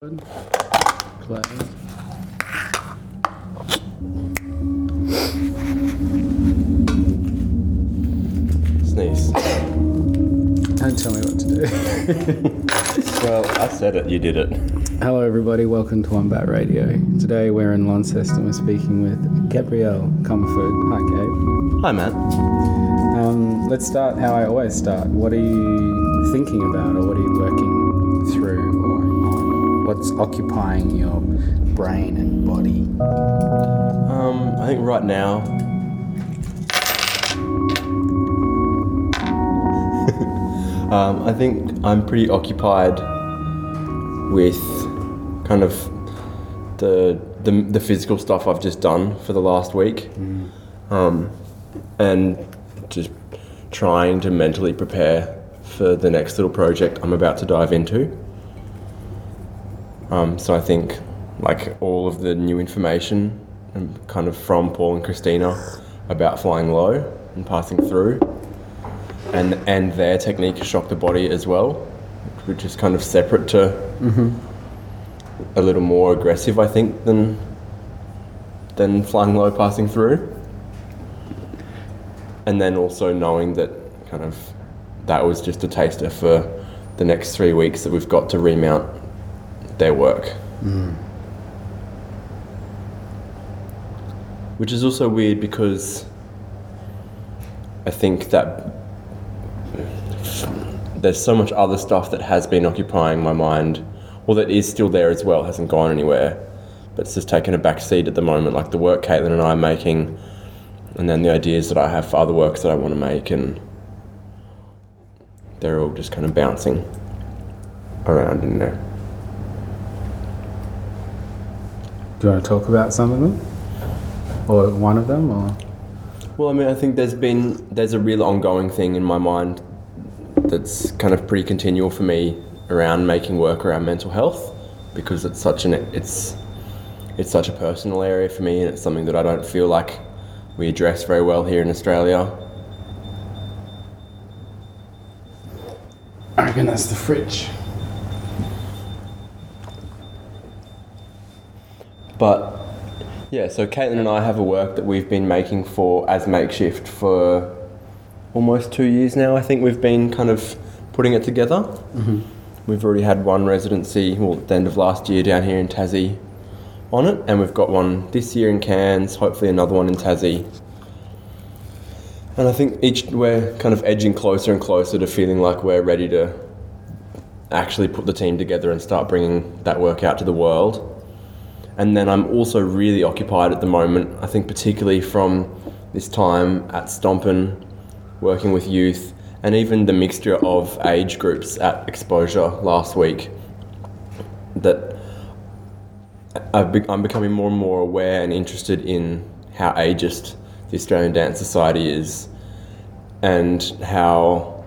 Play. Sneeze. Don't tell me what to do. Well, I said it, you did it. Hello, everybody. Welcome to Wombat Radio. Today we're in Launceston. We're speaking with Gabrielle Comerford. Hi, Kate. Hi, Matt. Um, let's start how I always start. What are you thinking about, or what are you working through? What's occupying your brain and body? Um, I think right now. um, I think I'm pretty occupied with kind of the, the the physical stuff I've just done for the last week, um, and just trying to mentally prepare for the next little project I'm about to dive into. Um, so I think like all of the new information um, kind of from Paul and Christina about flying low and passing through and and their technique to shock the body as well, which is kind of separate to a little more aggressive I think than than flying low passing through. And then also knowing that kind of that was just a taster for the next three weeks that we've got to remount their work. Mm. Which is also weird because I think that there's so much other stuff that has been occupying my mind, or that is still there as well, hasn't gone anywhere, but it's just taken a back seat at the moment, like the work Caitlin and I are making, and then the ideas that I have for other works that I want to make, and they're all just kind of bouncing around in there. Do you want to talk about some of them, or one of them, or? Well, I mean, I think there's been there's a real ongoing thing in my mind that's kind of pretty continual for me around making work around mental health because it's such an it's it's such a personal area for me and it's something that I don't feel like we address very well here in Australia. I reckon that's the fridge. But yeah, so Caitlin and I have a work that we've been making for as makeshift for almost two years now. I think we've been kind of putting it together. Mm-hmm. We've already had one residency, well, at the end of last year down here in Tassie on it, and we've got one this year in Cairns, hopefully another one in Tassie. And I think each we're kind of edging closer and closer to feeling like we're ready to actually put the team together and start bringing that work out to the world. And then I'm also really occupied at the moment, I think, particularly from this time at Stompin, working with youth, and even the mixture of age groups at Exposure last week. That be- I'm becoming more and more aware and interested in how ageist the Australian Dance Society is, and how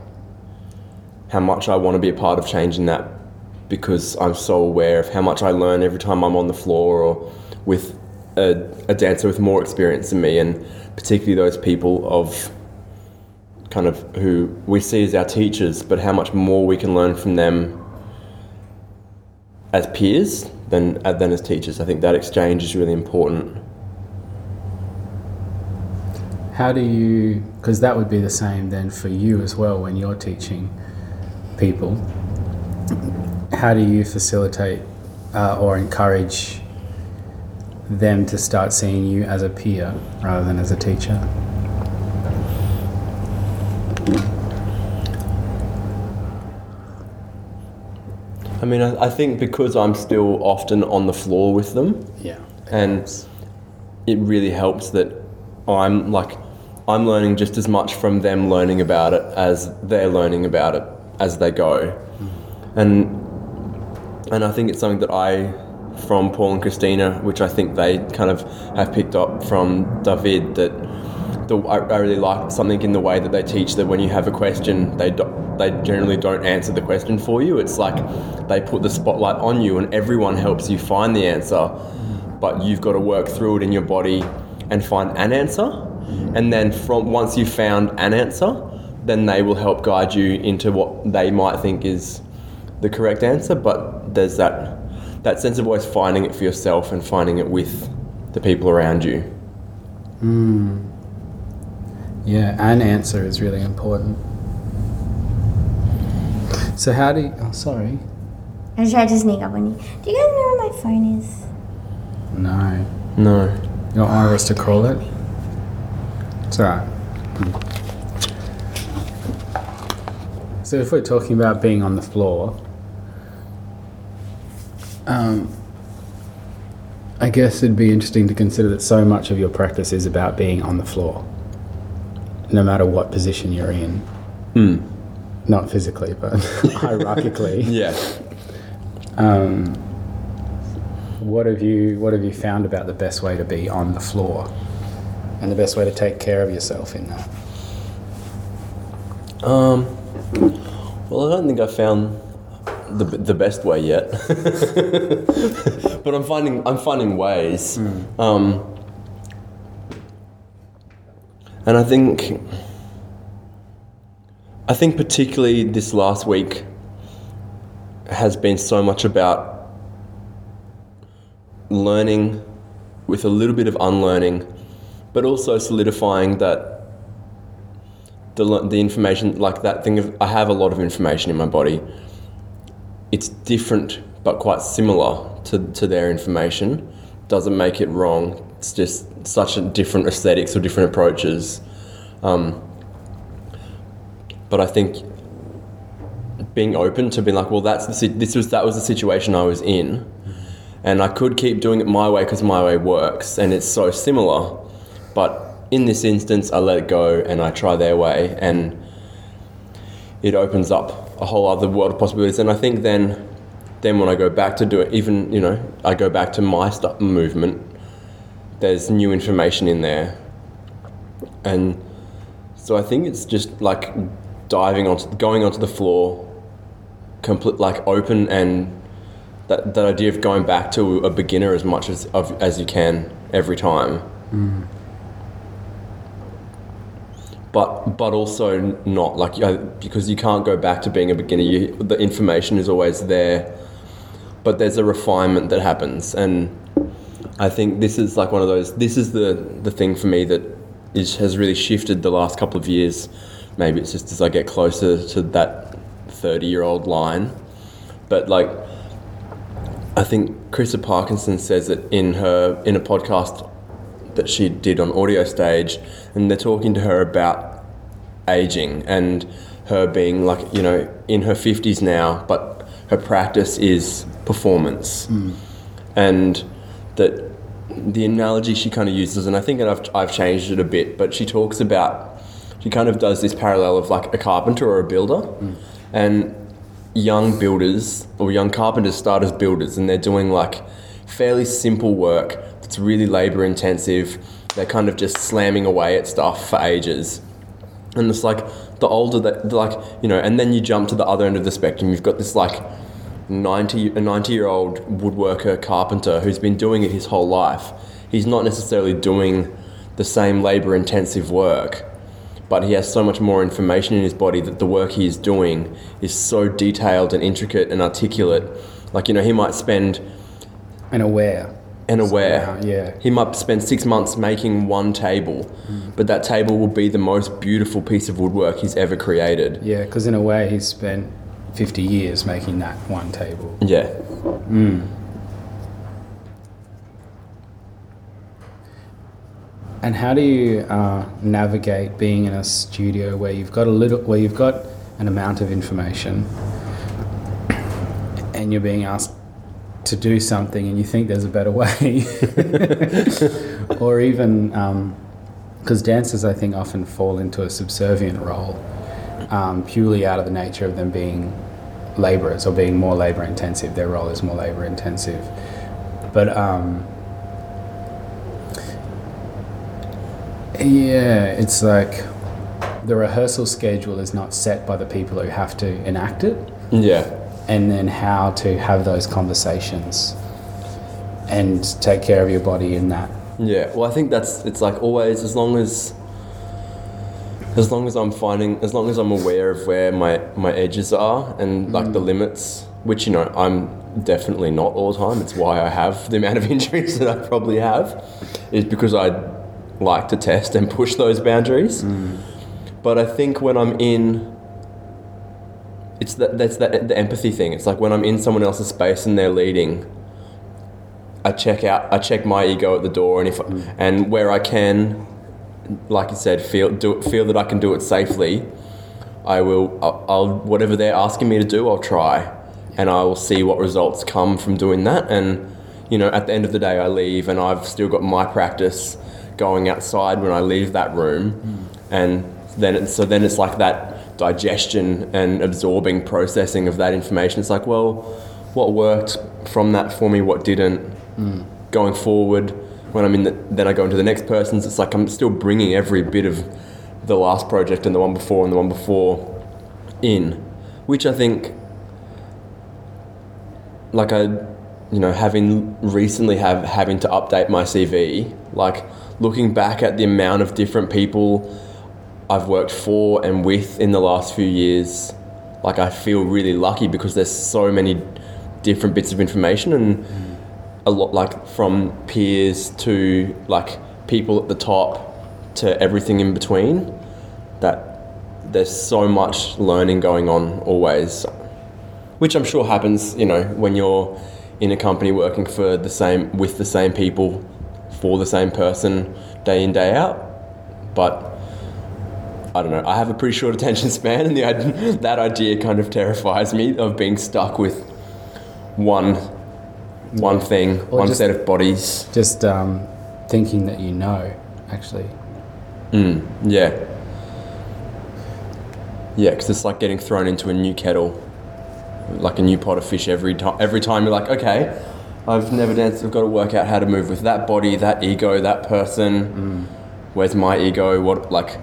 how much I want to be a part of changing that because I'm so aware of how much I learn every time I'm on the floor or with a, a dancer with more experience than me, and particularly those people of kind of who we see as our teachers, but how much more we can learn from them as peers than uh, than as teachers. I think that exchange is really important. How do you, because that would be the same then for you as well when you're teaching people. How do you facilitate uh, or encourage them to start seeing you as a peer rather than as a teacher? I mean, I, I think because I'm still often on the floor with them, Yeah. and it really helps that I'm like I'm learning just as much from them learning about it as they're learning about it as they go, and and I think it's something that I from Paul and Christina, which I think they kind of have picked up from David that. The, I, I really like something in the way that they teach that when you have a question, they do, they generally don't answer the question for you. It's like they put the spotlight on you, and everyone helps you find the answer, but you've got to work through it in your body and find an answer. And then from once you've found an answer, then they will help guide you into what they might think is the correct answer. But there's that that sense of always finding it for yourself and finding it with the people around you. Hmm. Yeah, an answer is really important. So how do you, oh sorry. I tried to sneak up on you. Do you guys know where my phone is? No. No. You want one of us to call it? It's alright. So if we're talking about being on the floor, um, I guess it'd be interesting to consider that so much of your practice is about being on the floor, no matter what position you're in. Hmm. Not physically, but hierarchically. Yeah. Um, what have you What have you found about the best way to be on the floor, and the best way to take care of yourself in that? Um, well, I don't think I found the, the best way yet, but I'm finding I'm finding ways. Um, and I think I think particularly this last week has been so much about learning with a little bit of unlearning, but also solidifying that the, the information, like that thing of, I have a lot of information in my body. It's different, but quite similar to, to their information. Doesn't make it wrong. It's just such a different aesthetics or different approaches. Um, but I think being open to being like, well, that's the this was that was the situation I was in, and I could keep doing it my way because my way works, and it's so similar. But in this instance, I let it go and I try their way, and it opens up a whole other world of possibilities. And I think then, then when I go back to do it, even you know, I go back to my stuff movement. There's new information in there, and so I think it's just like diving onto, going onto the floor, complete like open and that, that idea of going back to a beginner as much as of, as you can every time. Mm. But but also not like uh, because you can't go back to being a beginner. You, the information is always there, but there's a refinement that happens, and I think this is like one of those. This is the the thing for me that is has really shifted the last couple of years. Maybe it's just as I get closer to that thirty year old line, but like I think Krista Parkinson says it in her in a podcast that she did on audio stage, and they're talking to her about aging and her being like you know in her fifties now, but her practice is performance, hmm. and that the analogy she kind of uses, and I think I've I've changed it a bit, but she talks about she kind of does this parallel of like a carpenter or a builder, hmm. and young builders or young carpenters start as builders and they're doing like fairly simple work that's really labor intensive. They're kind of just slamming away at stuff for ages. And it's like the older that, like, you know, and then you jump to the other end of the spectrum. You've got this like 90, a 90 year old woodworker carpenter who's been doing it his whole life. He's not necessarily doing the same labor intensive work, but he has so much more information in his body that the work he is doing is so detailed and intricate and articulate. Like, you know, he might spend And aware. And aware. Yeah. He might spend six months making one table, but that table will be the most beautiful piece of woodwork he's ever created. Yeah, because in a way he's spent 50 years making that one table. Yeah. And how do you uh, navigate being in a studio where you've got a little, where you've got an amount of information, and you're being asked to do something, and you think there's a better way, or even because dancers, I think, often fall into a subservient role um, purely out of the nature of them being labourers or being more labour intensive. Their role is more labour intensive, but. Um, Yeah, it's like the rehearsal schedule is not set by the people who have to enact it, Yeah. And then how to have those conversations and take care of your body in that. Yeah. Well, I think that's it's like always as long as as long as I'm finding as long as I'm aware of where my my edges are and like the mm. limits which you know I'm definitely not all the time. It's why I have the amount of injuries that I probably have, is because I like to test and push those boundaries. Mm. But I think when I'm in, it's that that's that the empathy thing. It's like when I'm in someone else's space and they're leading. I check out. I check my ego at the door, and if mm. and where I can, like you said, feel do feel that I can do it safely. I will. I'll, I'll whatever they're asking me to do, I'll try, and I will see what results come from doing that. And you know, at the end of the day, I leave, and I've still got my practice going outside when I leave that room, mm. and then so then it's like that digestion and absorbing processing of that information. It's like, well, what worked from that for me, what didn't. Hmm. Going forward, when I'm in the, then I go into the next person's. It's like I'm still bringing every bit of the last project and the one before and the one before in, which I think, like I, you know, having recently have having to update my CV, like looking back at the amount of different people I've worked for and with in the last few years, like I feel really lucky because there's so many different bits of information and a lot like from peers to like people at the top to everything in between that there's so much learning going on always which I'm sure happens you know when you're in a company working for the same with the same people for the same person day in day out. But I don't know I have a pretty short attention span and the, that idea kind of terrifies me of being stuck with one one thing Or one just- set of bodies Just um, thinking that you know, actually. Mm, yeah. Yeah, because it's like getting thrown into a new kettle, like a new pot of fish every time. Every time you're like, okay, I've never danced. I've got to work out how to move with that body, that ego, that person. Where's my ego? What like?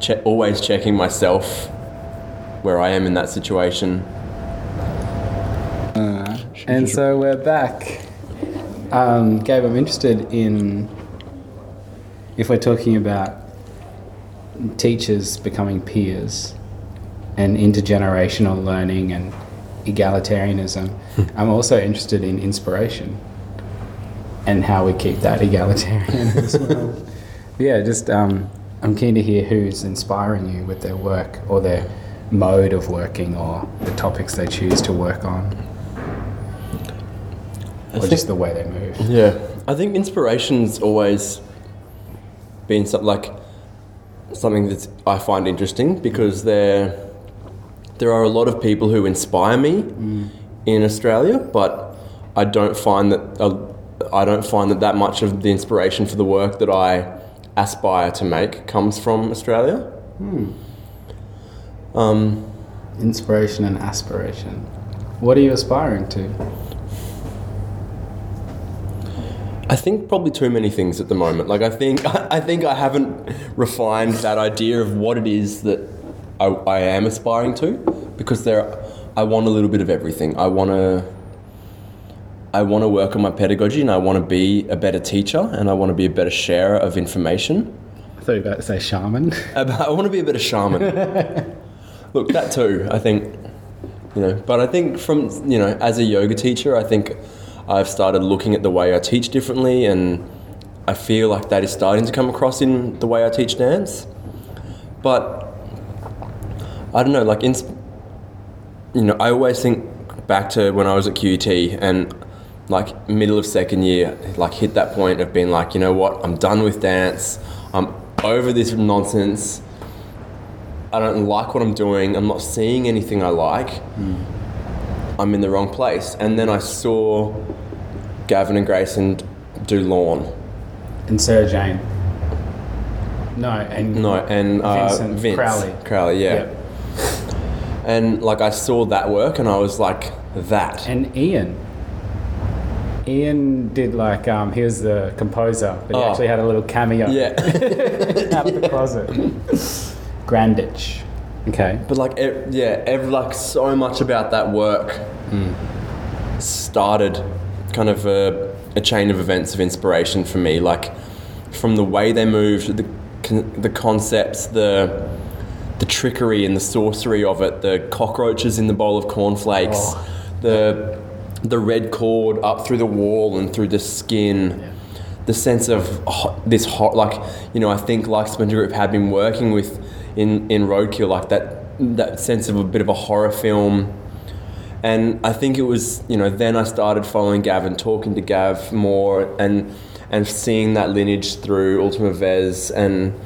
Che- always checking myself where I am in that situation. And so we're back. Um, Gabe, I'm interested in if we're talking about teachers becoming peers and intergenerational learning and egalitarianism. I'm also interested in inspiration and how we keep that egalitarian as well. yeah, just um, I'm keen to hear who's inspiring you with their work or their mode of working or the topics they choose to work on. Or think- just the way they move. Yeah, I think inspiration's always been something like something that I find interesting because there there are a lot of people who inspire me in Australia, but I don't find that uh, I don't find that that much of the inspiration for the work that I aspire to make comes from Australia. Um, Inspiration and aspiration. What are you aspiring to? I think probably too many things at the moment. Like I think I think I haven't refined that idea of what it is that I, I am aspiring to because there I want a little bit of everything. I want to I want to work on my pedagogy and I want to be a better teacher and I want to be a better sharer of information. I thought you were about to say shaman. About- I want to be a better shaman. Look, that too. I think, you know, but I think from you know, as a yoga teacher, I think I've started looking at the way I teach differently, and I feel like that is starting to come across in the way I teach dance. But I don't know, like in, you know, I always think back to when I was at QUT and like middle of second year, like hit that point of being like, you know what, I'm done with dance. I'm over this nonsense. I don't like what I'm doing. I'm not seeing anything I like. I'm in the wrong place. And then I saw Gavin and Grayson do lawn. and Sarah Jane. No, and No, and uh, Vincent Vince Crowley. Crowley, yeah. Yep. And like I saw that work, and I was like, that. And Ian. Ian did like um, he was the composer, but he Oh. actually had a little cameo yeah. out of the closet. Grandage. Okay. But like, ev- yeah, ev- like so much about that work started kind of a, a chain of events of inspiration for me. Like from the way they moved, the con- the concepts, the the trickery and the sorcery of it, the cockroaches in the bowl of cornflakes, the the red cord up through the wall and through the skin. Yeah. The sense of this hot, like you know, I think like Splinter Group had been working with in in Roadkill, like that that sense of a bit of a horror film. And I think it was, you know, then I started following Gav and talking to Gav more and and seeing that lineage through Ultima Vez and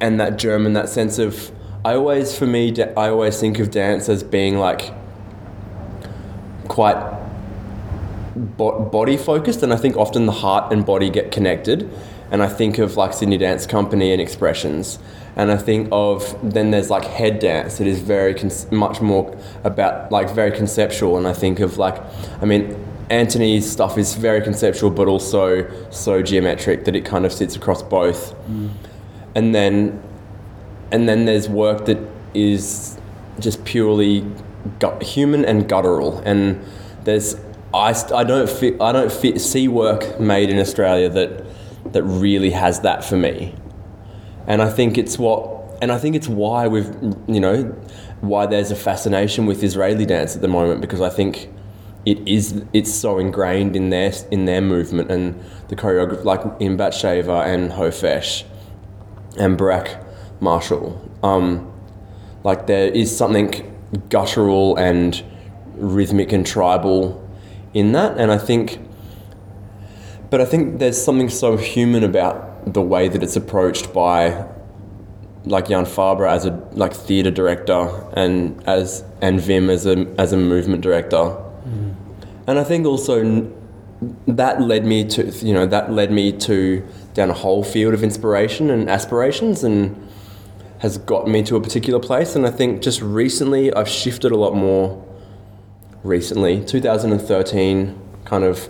and that German, that sense of I always for me I always think of dance as being like quite bo- body focused and I think often the heart and body get connected. And I think of like Sydney Dance Company and expressions. And I think of then there's like head dance that is very con- much more about like very conceptual. And I think of like I mean Anthony's stuff is very conceptual but also so geometric that it kind of sits across both. Mm. And then and then there's work that is just purely gut, human and guttural and there's I, I don't fit, I don't fit, see work made in Australia that that really has that for me and I think it's what and I think it's why we've you know why there's a fascination with Israeli dance at the moment because I think it is it's so ingrained in their in their movement and the choreography like in Batsheva and Hofesh and Barak Marshall. Um, like there is something guttural and rhythmic and tribal in that, and I think, but I think there's something so human about the way that it's approached by, like Jan Fabre as a like theatre director and as and Vim as a as a movement director, mm-hmm. and I think also that led me to you know that led me to down a whole field of inspiration and aspirations and has gotten me to a particular place and I think just recently I've shifted a lot more. Recently 2013 kind of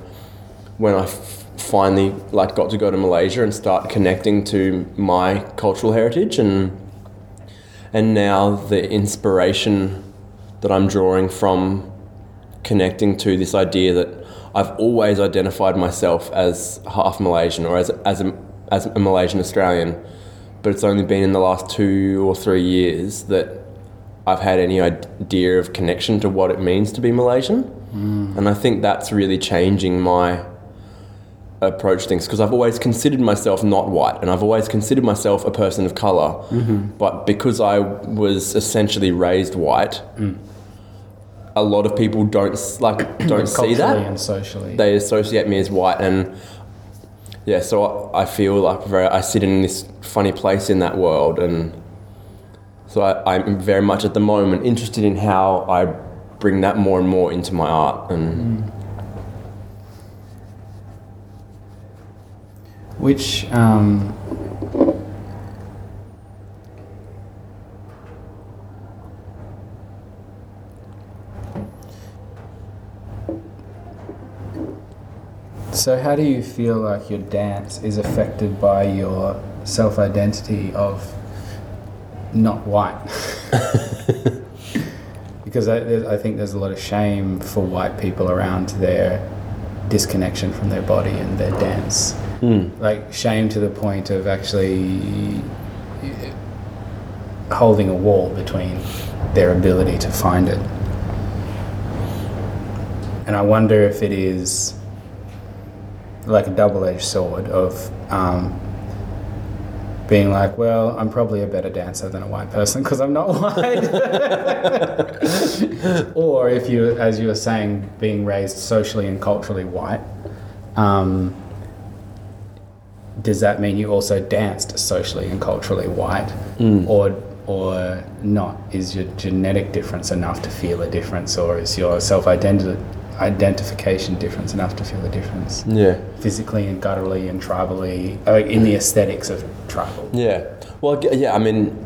when I f- finally like got to go to Malaysia and start connecting to my cultural heritage and and now the inspiration that I'm drawing from connecting to this idea that I've always identified myself as half Malaysian or as, as, a, as a Malaysian Australian, but it's only been in the last two or three years that I've had any idea of connection to what it means to be Malaysian. Hmm. And I think that's really changing my approach to things because I've always considered myself not white and I've always considered myself a person of color. Mm-hmm. But because I was essentially raised white, mm. a lot of people don't like don't see that. and socially. They associate me as white, and yeah, so I, I feel like very I sit in this funny place in that world, and so I, I'm very much at the moment interested in how I bring that more and more into my art, and Which um, so how do you feel like your dance is affected by your self-identity of not white? because I, I think there's a lot of shame for white people around their disconnection from their body and their dance hmm. like shame to the point of actually holding a wall between their ability to find it. And I wonder if it is like a double edged sword of um, being like, well, I'm probably a better dancer than a white person because I'm not white. or if you, as you were saying, being raised socially and culturally white. Um, does that mean you also danced socially and culturally white, or or not? Is your genetic difference enough to feel a difference, or is your self identification difference enough to feel the difference? yeah, Physically and gutturally and tribally, uh, in the aesthetics of tribal. yeah. Well, yeah. I mean,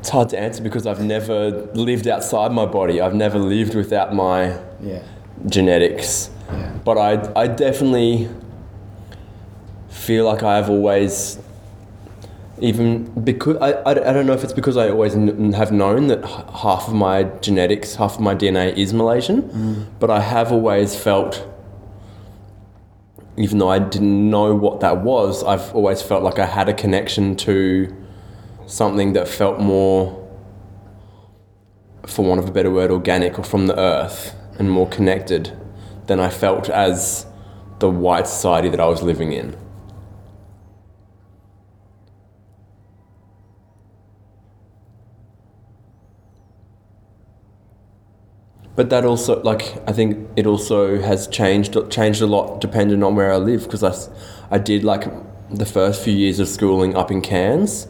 it's hard to answer because I've never lived outside my body. I've never lived without my Yeah, genetics. yeah, but I, I definitely feel like I've always, even because I, I, I don't know if it's because I always kn- have known that h- half of my genetics, half of my DNA is Malaysian, mm. but I have always felt, even though I didn't know what that was, I've always felt like I had a connection to something that felt more for want of a better word, organic or from the earth and more connected than I felt as the white society that I was living in. But that also, like, I think it also has changed changed a lot depending on where I live because I, I did like the first few years of schooling up in Cairns,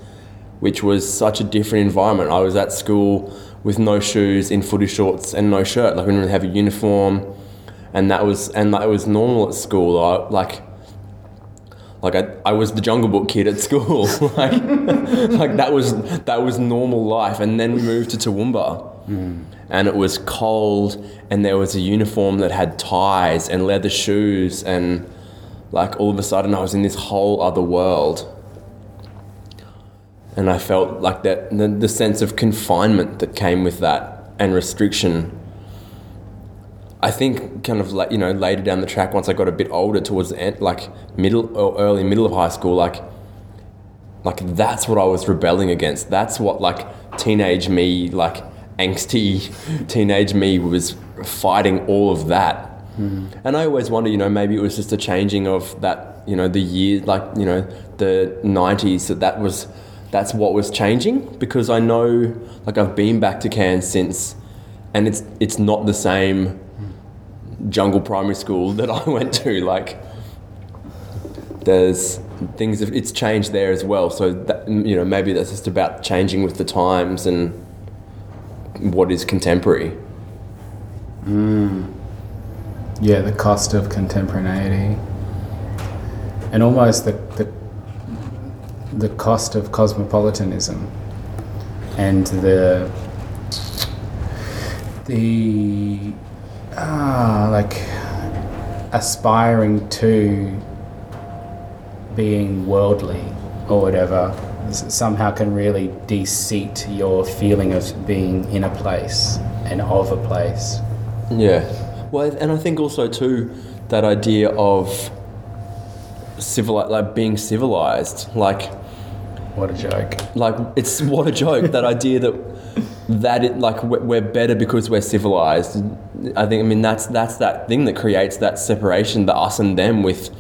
which was such a different environment. I was at school with no shoes, in footy shorts, and no shirt. Like we didn't really have a uniform, and that was and that was normal at school. I, like like I, I was the Jungle Book kid at school. like like that was that was normal life. And then we moved to Toowoomba, hmm. And it was cold, and there was a uniform that had ties and leather shoes, and like all of a sudden I was in this whole other world. And I felt like that the, the sense of confinement that came with that and restriction. I think kind of like you know later down the track once I got a bit older towards the end like middle or early middle of high school like like that's what I was rebelling against that's what like teenage me like angsty teenage me was fighting all of that hmm. and I always wonder you know maybe it was just a changing of that you know the year like you know the 90s that that was that's what was changing because I know like I've been back to Cairns since and it's it's not the same jungle primary school that I went to. Like, there's things. It's changed there as well. So that, you know, maybe that's just about changing with the times and what is contemporary. Yeah, the cost of contemporaneity, and almost the the, the cost of cosmopolitanism, and the the ah like aspiring to being worldly or whatever somehow can really de-seat your feeling of being in a place and of a place. Yeah. Well, and I think also too that idea of civil like being civilized, like What a joke. like it's what a joke that idea that that it like we're we're better because we're civilized i think i mean that's that's that thing that creates that separation the us and them with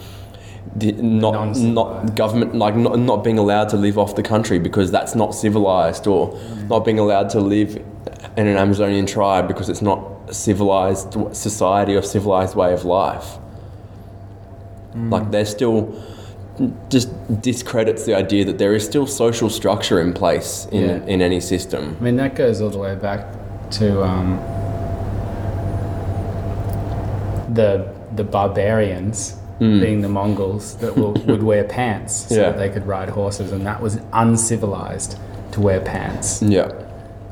the not not government like not, not being allowed to live off the country because that's not civilized or not being allowed to live in an amazonian tribe because it's not a civilized society or civilized way of life like there's still just discredits the idea that there is still social structure in place in, Yeah. in any system. I mean, that goes all the way back to um, the the barbarians being the Mongols that will, would wear pants so Yeah. that they could ride horses, and that was uncivilized to wear pants. Yeah.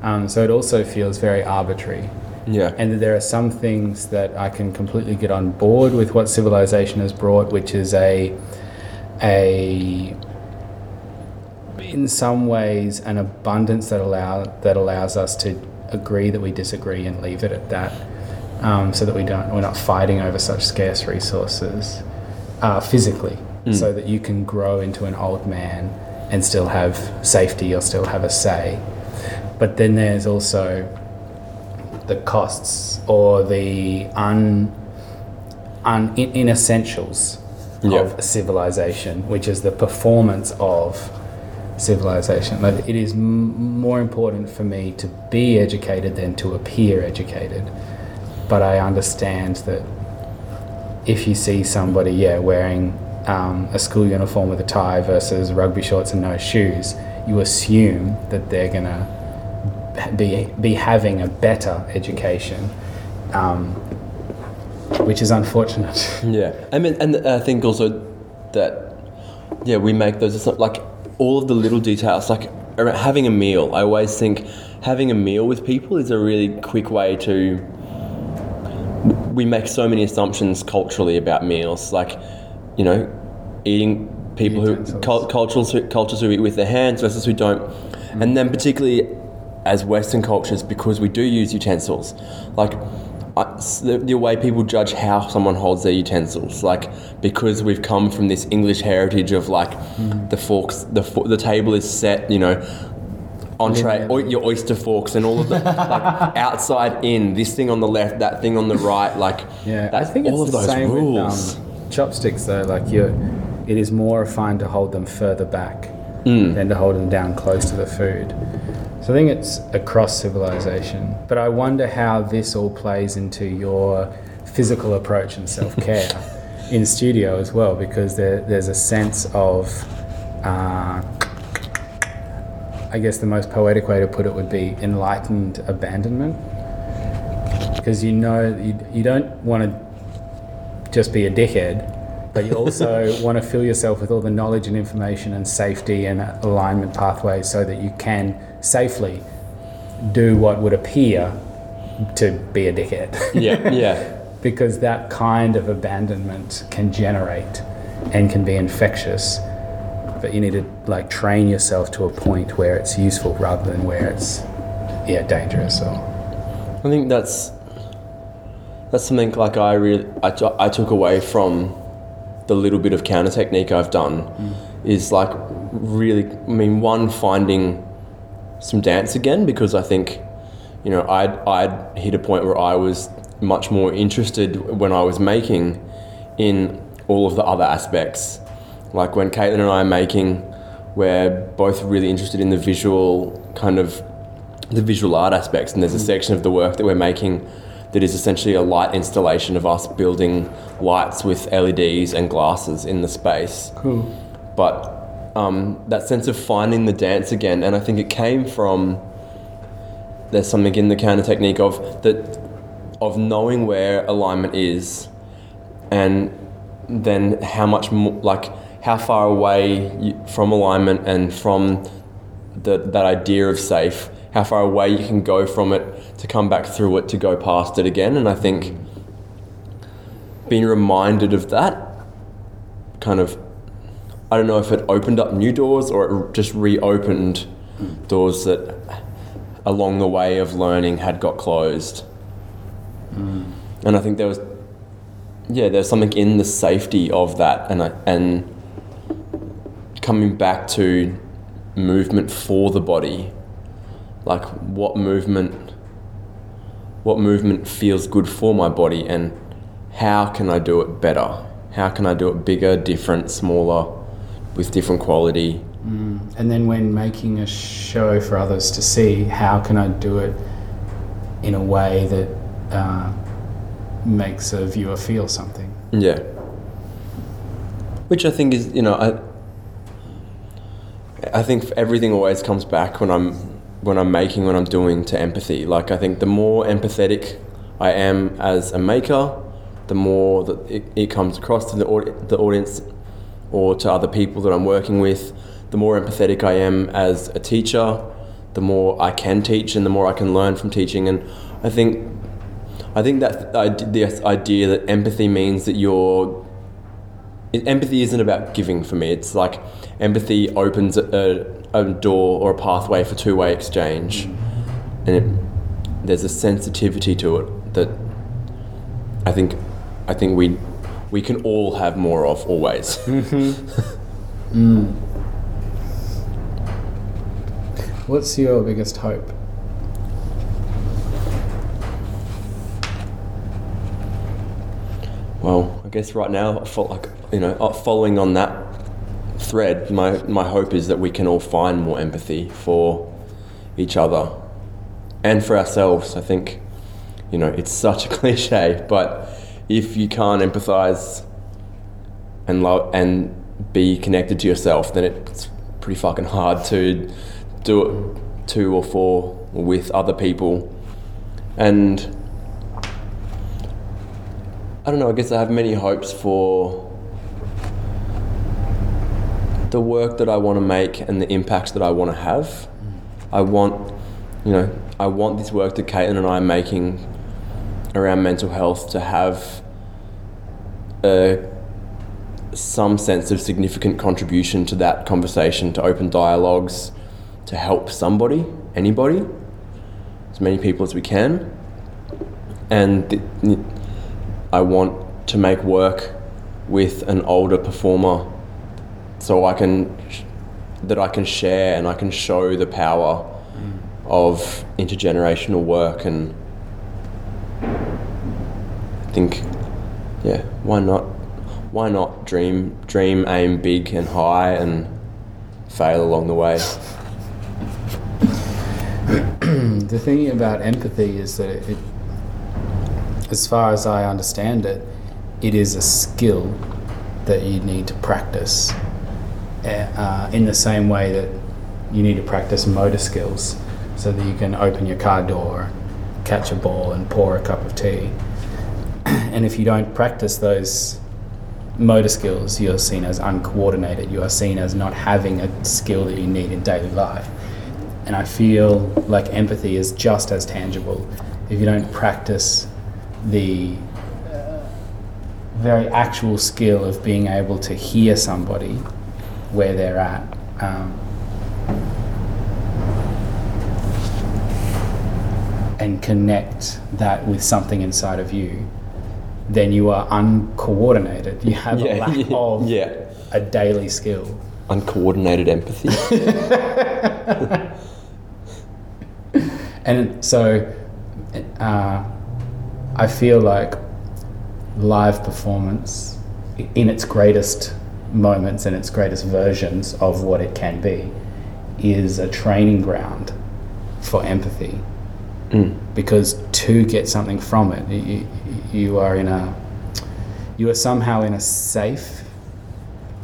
Um, so it also feels very arbitrary. Yeah. And there are some things that I can completely get on board with what civilization has brought, which is a a in some ways an abundance that allow that allows us to agree that we disagree and leave it at that, um, so that we don't we're not fighting over such scarce resources uh, physically, so that you can grow into an old man and still have safety or still have a say. But then there's also the costs or the un, un in, inessentials Yeah. of civilization, which is the performance of civilization. Like it is m- more important for me to be educated than to appear educated. But I understand that if you see somebody, yeah, wearing um, a school uniform with a tie versus rugby shorts and no shoes, you assume that they're gonna be be having a better education, um, which is unfortunate. Yeah. I mean, and I think also that, yeah, we make those, like, all of the little details, like having a meal. I always think having a meal with people is a really quick way to. We make so many assumptions culturally about meals, like, you know, eating people who cultures who, cultures who eat with their hands versus who don't, and then mm. particularly as Western cultures because we do use utensils, like I, the, the way people judge how someone holds their utensils, like because we've come from this English heritage of like mm. the forks, the the table is set, you know, entree, or your oyster forks, and all of the like outside in. This thing on the left, that thing on the right. Like Yeah, I think all it's of the those same rules. with um, chopsticks though. Like you, it is more fine to hold them further back Mm. than to hold them down close to the food. So I think it's across civilization. But I wonder how this all plays into your physical approach and self care in studio as well, because there, there's a sense of. Uh, I guess the most poetic way to put it would be enlightened abandonment. Because you know, you, you don't want to just be a dickhead, but you also want to fill yourself with all the knowledge and information and safety and alignment pathways so that you can safely do what would appear to be a dickhead. Yeah, yeah, because that kind of abandonment can generate and can be infectious. But you need to like train yourself to a point where it's useful rather than where it's yeah dangerous or I think that's that's something like I really I, t- I took away from the little bit of counter technique I've done mm. is like really I mean one finding some dance again because I think you know I'd I'd hit a point where I was much more interested when I was making in all of the other aspects like when Caitlin and I are making we're both really interested in the visual kind of the visual art aspects, and there's a section of the work that we're making that is essentially a light installation of us building lights with LEDs and glasses in the space. cool. But um, that sense of finding the dance again, and I think it came from there's something in the counter technique of that of knowing where alignment is, and then how much more, like how far away from alignment and from the, that idea of safe, how far away you can go from it to come back through it to go past it again. And I think being reminded of that kind of, I don't know if it opened up new doors or it just reopened hmm. doors that along the way of learning had got closed. Hmm. And I think there was, yeah, there's something in the safety of that, and I, and coming back to movement for the body, like what movement, what movement feels good for my body, and how can I do it better? How can I do it bigger, different, smaller, with different quality? And then when making a show for others to see, how can I do it in a way that uh, makes a viewer feel something? Yeah. Which I think is, you know, I I think everything always comes back when I'm when I'm making when I'm doing to empathy. Like I think the more empathetic I am as a maker, the more that it, it comes across to the the audience or to other people that I'm working with. The more empathetic I am as a teacher, the more I can teach and the more I can learn from teaching. And I think I think that this idea that empathy means that you're. Empathy isn't about giving for me. It's like empathy opens a, a door or a pathway for two way exchange. And it, there's a sensitivity to it that I think, I think we, we can all have more of always. Mm-hmm. Mm. What's your biggest hope? Well, I guess right now, I felt like you know, following on that thread, my my hope is that we can all find more empathy for each other and for ourselves. I think, you know, it's such a cliche, but if you can't empathize and love and be connected to yourself, then it's pretty fucking hard to do it to or for or with other people, and. I don't know, I guess I have many hopes for the work that I want to make and the impacts that I want to have. I want, you know, I want this work that Caitlin and I are making around mental health to have a, some sense of significant contribution to that conversation, to open dialogues, to help somebody, anybody, as many people as we can. And th- I want to make work with an older performer so I can that I can share and I can show the power mm. of intergenerational work and I think yeah why not why not dream dream aim big and high and fail along the way? The thing about empathy is that it, as far as I understand it, it is a skill that you need to practice uh, in the same way that you need to practice motor skills so that you can open your car door, catch a ball, and pour a cup of tea. and if you don't practice those motor skills, you're seen as uncoordinated. You are seen as not having a skill that you need in daily life. And I feel like empathy is just as tangible if you don't practice the uh, very actual skill of being able to hear somebody where they're at. Um, and connect that with something inside of you, then you are uncoordinated. You have a lack yeah, of yeah a daily skill. uncoordinated empathy And so uh, I feel like live performance, in its greatest moments and its greatest versions of what it can be, is a training ground for empathy. Mm. Because to get something from it, you, you are in a, you are somehow in a safe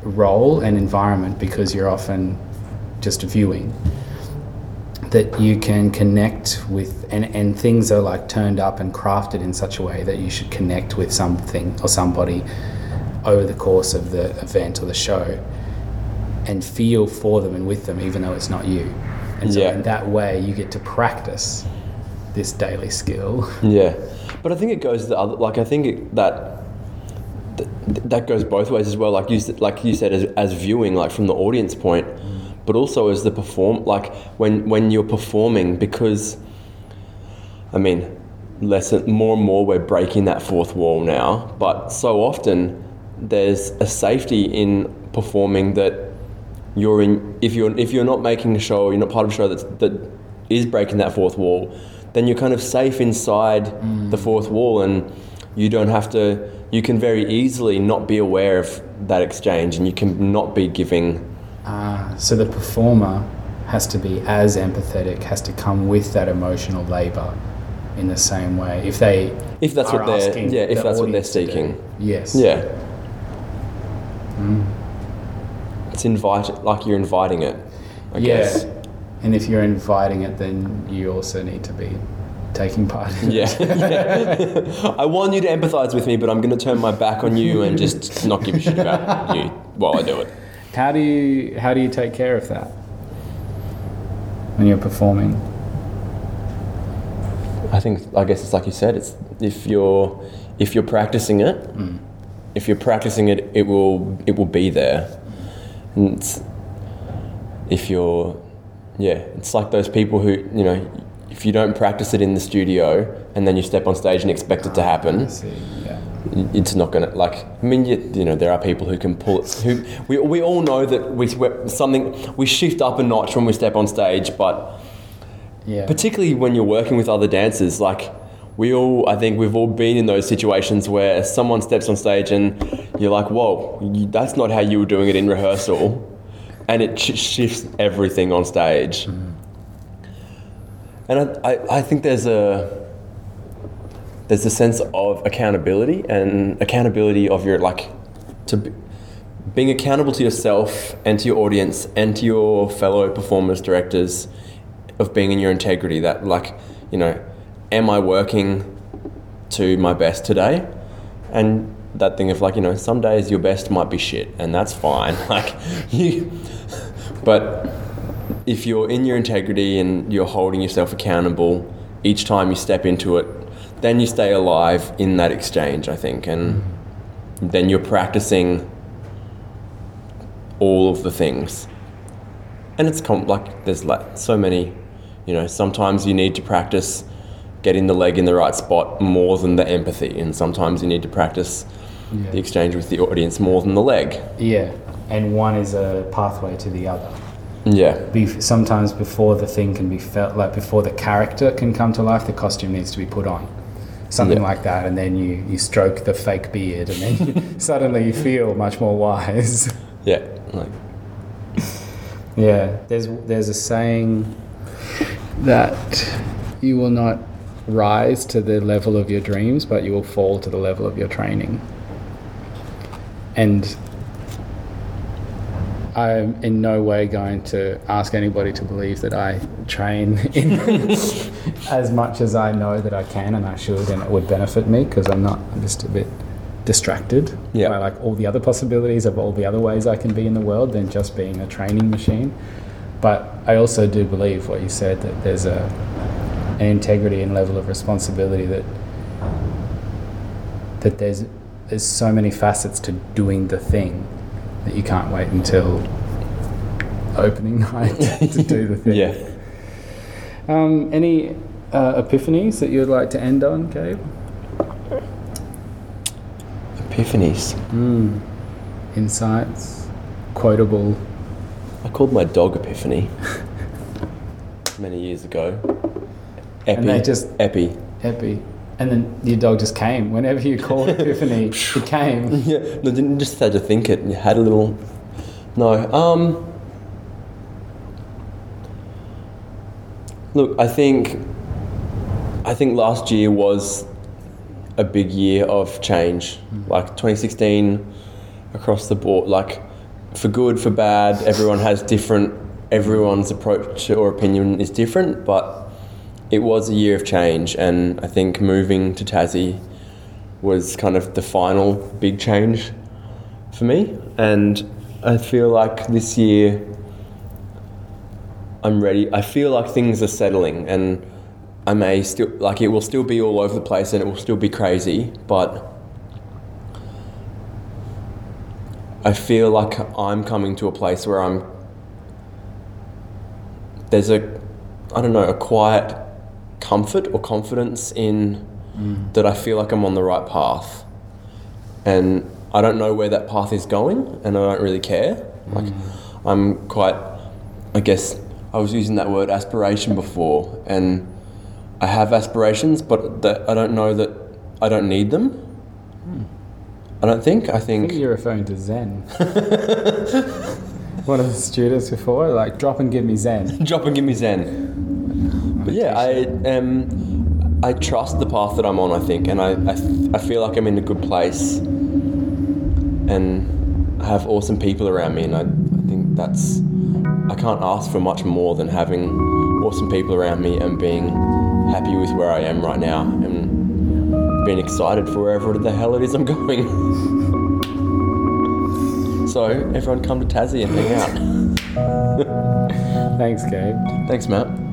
role and environment because you're often just viewing that you can connect with and, and things are like turned up and crafted in such a way that you should connect with something or somebody over the course of the event or the show and feel for them and with them even though it's not you and so Yeah. in that way you get to practice this daily skill Yeah, but I think it goes the other. Like I think it, that th- that goes both ways as well. Like you like you said, as, as viewing, like from the audience point, but also as the perform. Like when when you're performing, because I mean, less more and more we're breaking that fourth wall now. But so often there's a safety in performing that you're in if you're if you're not making a show, you're not part of a show that's, that is breaking that fourth wall, then you're kind of safe inside the fourth wall, and you don't have to. You can very easily not be aware of that exchange, and you can not be giving. Ah, so the performer has to be as empathetic has to come with that emotional labor in the same way if they If that's what they're yeah, if the that's what they're audience to do. seeking. yes Yeah. Mm. It's invite like you're inviting it. I yeah guess. and if you're inviting it then you also need to be taking part in it. Yeah. yeah. I want you to empathize with me, but I'm going to turn my back on you and just not give a shit about you while I do it. how do you how do you take care of that when you're performing I think I guess it's like you said. It's if you're if you're practicing it, mm. If you're practicing it, it will it will be there. And if you're yeah, it's like those people who you know if you don't practice it in the studio and then you step on stage and expect it to ah, happen, yeah it's not gonna like. I mean, you, you know, there are people who can pull it. Who we, we all know that we something we shift up a notch when we step on stage, but yeah particularly when you're working with other dancers, like we all, I think we've all been in those situations where someone steps on stage and you're like, whoa, you, that's not how you were doing it in rehearsal, and it sh- shifts everything on stage. And I, I, I think there's a there's a sense of accountability and accountability of your like to be, being accountable to yourself and to your audience and to your fellow performers directors of being in your integrity that like you know am i working to my best today? And that thing of like you know some days your best might be shit and that's fine. Like you but if you're in your integrity and you're holding yourself accountable each time you step into it then you stay alive in that exchange i think. And then you're practicing all of the things. And it's like there's like so many you know sometimes you need to practice getting the leg in the right spot more than the empathy and sometimes you need to practice Yeah. the exchange with the audience more than the leg yeah and one is a pathway to the other Yeah. Bef- sometimes before the thing can be felt, like before the character can come to life, the costume needs to be put on. Something Yeah. like that, and then you, you stroke the fake beard, and then you, suddenly you feel much more wise. Yeah. Like Yeah, there's there's a saying that you will not rise to the level of your dreams, but you will fall to the level of your training. And I'm in no way going to ask anybody to believe that I train in as much as I know that I can and I should, and it would benefit me because I'm not. I'm just a bit distracted Yeah. by like all the other possibilities of all the other ways I can be in the world than just being a training machine. But I also do believe what you said that there's a an integrity and level of responsibility that that there's there's so many facets to doing the thing that you can't wait until opening night to do the thing. yeah. Um, any uh, epiphanies that you'd like to end on, Gabe? Epiphanies. Mm. Insights, quotable. I called my dog Epiphany many years ago. Epi. And they just- Epi. Epi. And then your dog just came. Whenever you called Epiphany, it came. Yeah, no, didn't just had to think it. You had a little. No. Um. Look, I think. I think last year was a big year of change. Like 2016, across the board, like for good, for bad, everyone has different. Everyone's approach or opinion is different, but it was a year of change, and I think moving to Tassie was kind of the final big change for me. And I feel like this year I'm ready. I feel like things are settling and I may still, like, it will still be all over the place and it will still be crazy, but I feel like I'm coming to a place where I'm, there's a, I don't know, a quiet comfort or confidence in mm. that I feel like I'm on the right path. And I don't know where that path is going, and I don't really care. Like, mm. I'm quite, I guess, I was using that word aspiration before, and I have aspirations, but that I don't know that I don't need them. Hmm. I don't think. I think, I think. you're referring to Zen. One of the students before, like, drop and give me Zen. Drop and give me Zen. Yeah, I um, I trust the path that I'm on. I think, and I, I, I feel like I'm in a good place, and I have awesome people around me, and I, I think that's I can't ask for much more than having awesome people around me and being happy with where I am right now, and being excited for wherever the hell it is I'm going. so everyone come to Tassie and hang out. Thanks, Gabe. Thanks, Matt.